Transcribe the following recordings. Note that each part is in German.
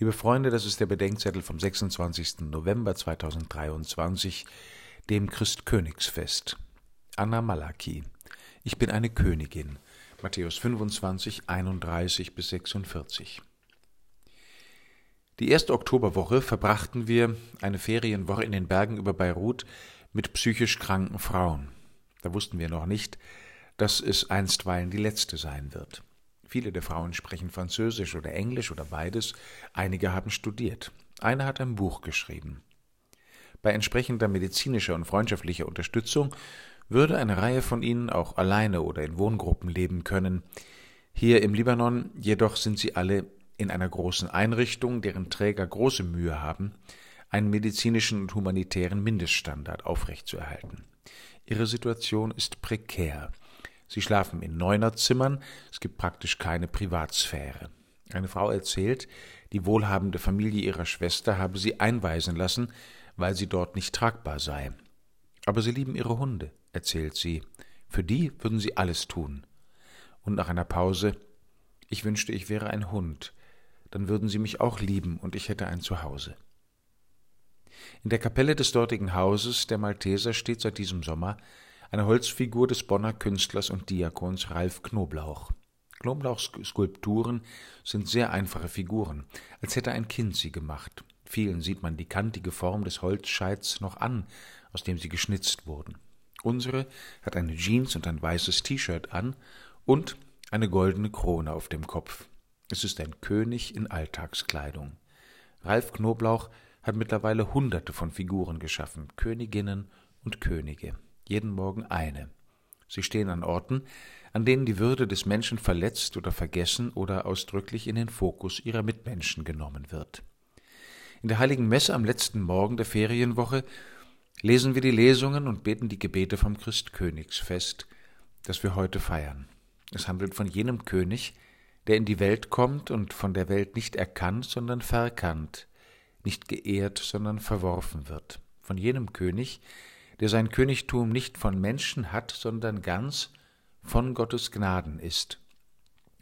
Liebe Freunde, das ist der Bedenkzettel vom 26. November 2023, dem Christkönigsfest. Anna Malaki. Ich bin eine Königin. Matthäus 25, 31 bis 46. Die erste Oktoberwoche verbrachten wir eine Ferienwoche in den Bergen über Beirut mit psychisch kranken Frauen. Da wussten wir noch nicht, dass es einstweilen die letzte sein wird. Viele der Frauen sprechen Französisch oder Englisch oder beides, einige haben studiert. Eine hat ein Buch geschrieben. Bei entsprechender medizinischer und freundschaftlicher Unterstützung würde eine Reihe von ihnen auch alleine oder in Wohngruppen leben können. Hier im Libanon jedoch sind sie alle in einer großen Einrichtung, deren Träger große Mühe haben, einen medizinischen und humanitären Mindeststandard aufrechtzuerhalten. Ihre Situation ist prekär. Sie schlafen in Neunerzimmern, es gibt praktisch keine Privatsphäre. Eine Frau erzählt, die wohlhabende Familie ihrer Schwester habe sie einweisen lassen, weil sie dort nicht tragbar sei. Aber sie lieben ihre Hunde, erzählt sie. Für die würden sie alles tun. Und nach einer Pause Ich wünschte, ich wäre ein Hund, dann würden sie mich auch lieben und ich hätte ein Zuhause. In der Kapelle des dortigen Hauses der Malteser steht seit diesem Sommer eine Holzfigur des Bonner Künstlers und Diakons Ralf Knoblauch. Knoblauchs Skulpturen sind sehr einfache Figuren, als hätte ein Kind sie gemacht. Vielen sieht man die kantige Form des Holzscheits noch an, aus dem sie geschnitzt wurden. Unsere hat eine Jeans und ein weißes T-Shirt an und eine goldene Krone auf dem Kopf. Es ist ein König in Alltagskleidung. Ralf Knoblauch hat mittlerweile hunderte von Figuren geschaffen, Königinnen und Könige jeden Morgen eine. Sie stehen an Orten, an denen die Würde des Menschen verletzt oder vergessen oder ausdrücklich in den Fokus ihrer Mitmenschen genommen wird. In der heiligen Messe am letzten Morgen der Ferienwoche lesen wir die Lesungen und beten die Gebete vom Christkönigsfest, das wir heute feiern. Es handelt von jenem König, der in die Welt kommt und von der Welt nicht erkannt, sondern verkannt, nicht geehrt, sondern verworfen wird. Von jenem König, der sein Königtum nicht von Menschen hat, sondern ganz von Gottes Gnaden ist.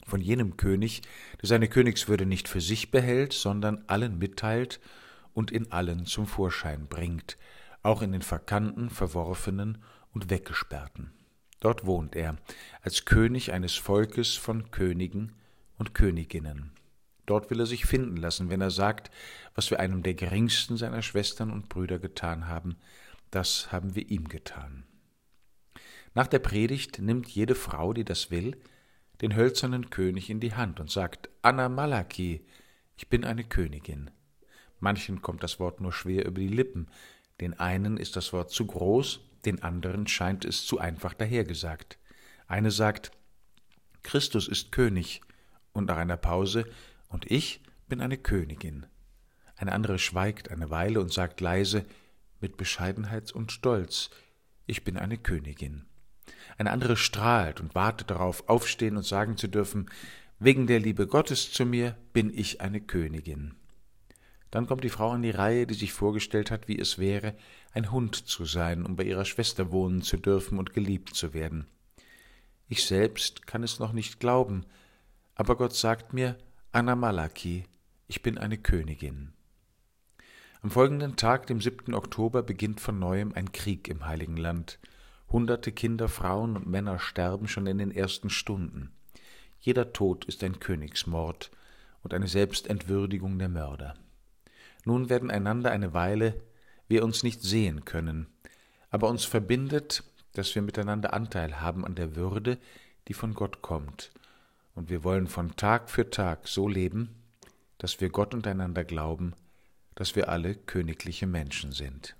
Von jenem König, der seine Königswürde nicht für sich behält, sondern allen mitteilt und in allen zum Vorschein bringt, auch in den verkannten, verworfenen und weggesperrten. Dort wohnt er, als König eines Volkes von Königen und Königinnen. Dort will er sich finden lassen, wenn er sagt, was wir einem der geringsten seiner Schwestern und Brüder getan haben, das haben wir ihm getan. Nach der Predigt nimmt jede Frau, die das will, den hölzernen König in die Hand und sagt Anna Malaki, ich bin eine Königin. Manchen kommt das Wort nur schwer über die Lippen, den einen ist das Wort zu groß, den anderen scheint es zu einfach dahergesagt. Eine sagt Christus ist König, und nach einer Pause und ich bin eine Königin. Eine andere schweigt eine Weile und sagt leise mit Bescheidenheit und Stolz, ich bin eine Königin. Eine andere strahlt und wartet darauf, aufstehen und sagen zu dürfen, wegen der Liebe Gottes zu mir bin ich eine Königin. Dann kommt die Frau an die Reihe, die sich vorgestellt hat, wie es wäre, ein Hund zu sein, um bei ihrer Schwester wohnen zu dürfen und geliebt zu werden. Ich selbst kann es noch nicht glauben, aber Gott sagt mir, Anna Malaki, ich bin eine Königin. Am folgenden Tag, dem 7. Oktober, beginnt von neuem ein Krieg im Heiligen Land. Hunderte Kinder, Frauen und Männer sterben schon in den ersten Stunden. Jeder Tod ist ein Königsmord und eine Selbstentwürdigung der Mörder. Nun werden einander eine Weile wir uns nicht sehen können, aber uns verbindet, dass wir miteinander Anteil haben an der Würde, die von Gott kommt, und wir wollen von Tag für Tag so leben, dass wir Gott und einander glauben, dass wir alle königliche Menschen sind.